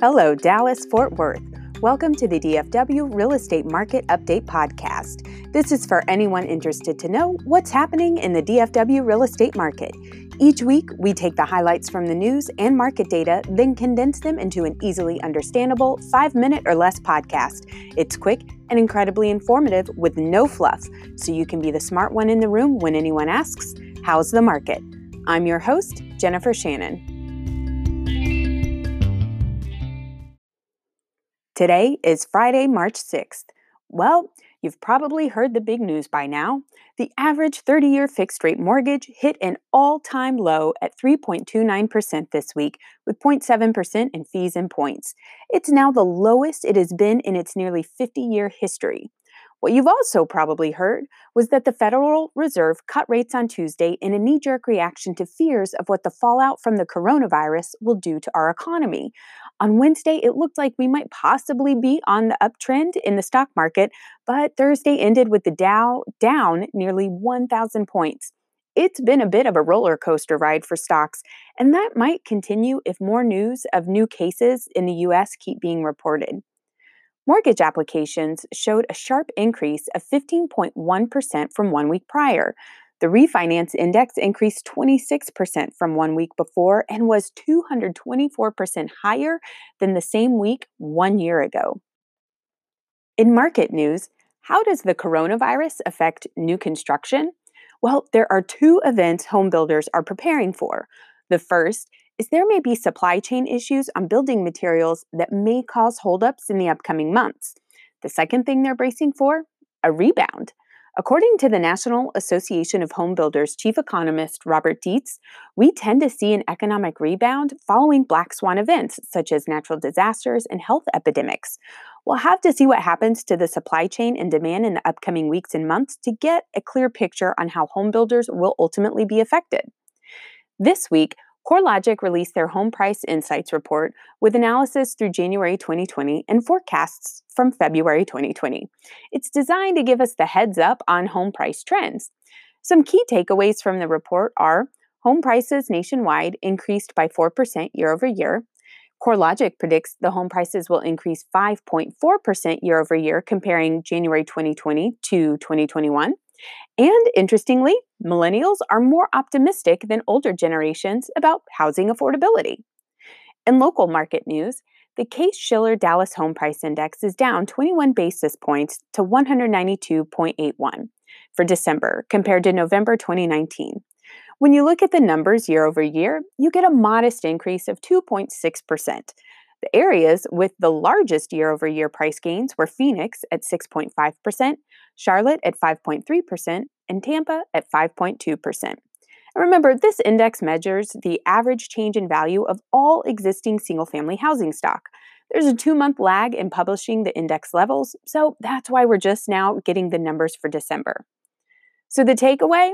Hello, Dallas Fort Worth. Welcome to the DFW Real Estate Market Update Podcast. This is for anyone interested to know what's happening in the DFW real estate market. Each week, we take the highlights from the news and market data, then condense them into an easily understandable five minute or less podcast. It's quick and incredibly informative with no fluff, so you can be the smart one in the room when anyone asks, How's the market? I'm your host, Jennifer Shannon. Today is Friday, March 6th. Well, you've probably heard the big news by now. The average 30 year fixed rate mortgage hit an all time low at 3.29% this week, with 0.7% in fees and points. It's now the lowest it has been in its nearly 50 year history. What you've also probably heard was that the Federal Reserve cut rates on Tuesday in a knee jerk reaction to fears of what the fallout from the coronavirus will do to our economy. On Wednesday, it looked like we might possibly be on the uptrend in the stock market, but Thursday ended with the Dow down nearly 1,000 points. It's been a bit of a roller coaster ride for stocks, and that might continue if more news of new cases in the US keep being reported. Mortgage applications showed a sharp increase of 15.1% from one week prior. The refinance index increased 26% from one week before and was 224% higher than the same week one year ago. In market news, how does the coronavirus affect new construction? Well, there are two events homebuilders are preparing for. The first is there may be supply chain issues on building materials that may cause holdups in the upcoming months. The second thing they're bracing for? A rebound. According to the National Association of Home Builders chief economist Robert Dietz, we tend to see an economic rebound following black swan events such as natural disasters and health epidemics. We'll have to see what happens to the supply chain and demand in the upcoming weeks and months to get a clear picture on how home builders will ultimately be affected. This week, CoreLogic released their Home Price Insights report with analysis through January 2020 and forecasts from February 2020. It's designed to give us the heads up on home price trends. Some key takeaways from the report are home prices nationwide increased by 4% year over year. CoreLogic predicts the home prices will increase 5.4% year over year comparing January 2020 to 2021. And interestingly, millennials are more optimistic than older generations about housing affordability. In local market news, the Case Shiller Dallas Home Price Index is down 21 basis points to 192.81 for December compared to November 2019. When you look at the numbers year over year, you get a modest increase of 2.6%. The areas with the largest year over year price gains were Phoenix at 6.5%, Charlotte at 5.3%, and Tampa at 5.2%. And remember, this index measures the average change in value of all existing single family housing stock. There's a two month lag in publishing the index levels, so that's why we're just now getting the numbers for December. So, the takeaway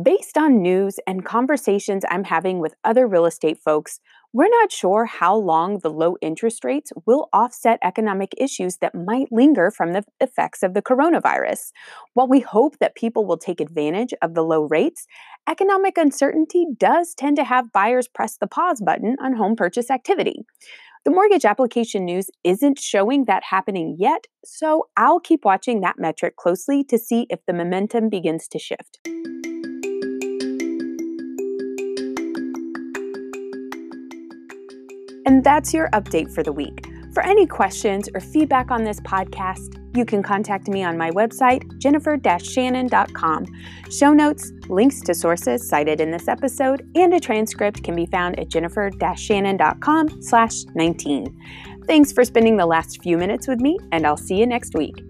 based on news and conversations I'm having with other real estate folks, we're not sure how long the low interest rates will offset economic issues that might linger from the effects of the coronavirus. While we hope that people will take advantage of the low rates, economic uncertainty does tend to have buyers press the pause button on home purchase activity. The mortgage application news isn't showing that happening yet, so I'll keep watching that metric closely to see if the momentum begins to shift. And that's your update for the week. For any questions or feedback on this podcast, you can contact me on my website, jennifer-shannon.com. Show notes, links to sources cited in this episode, and a transcript can be found at jennifer-shannon.com slash 19. Thanks for spending the last few minutes with me, and I'll see you next week.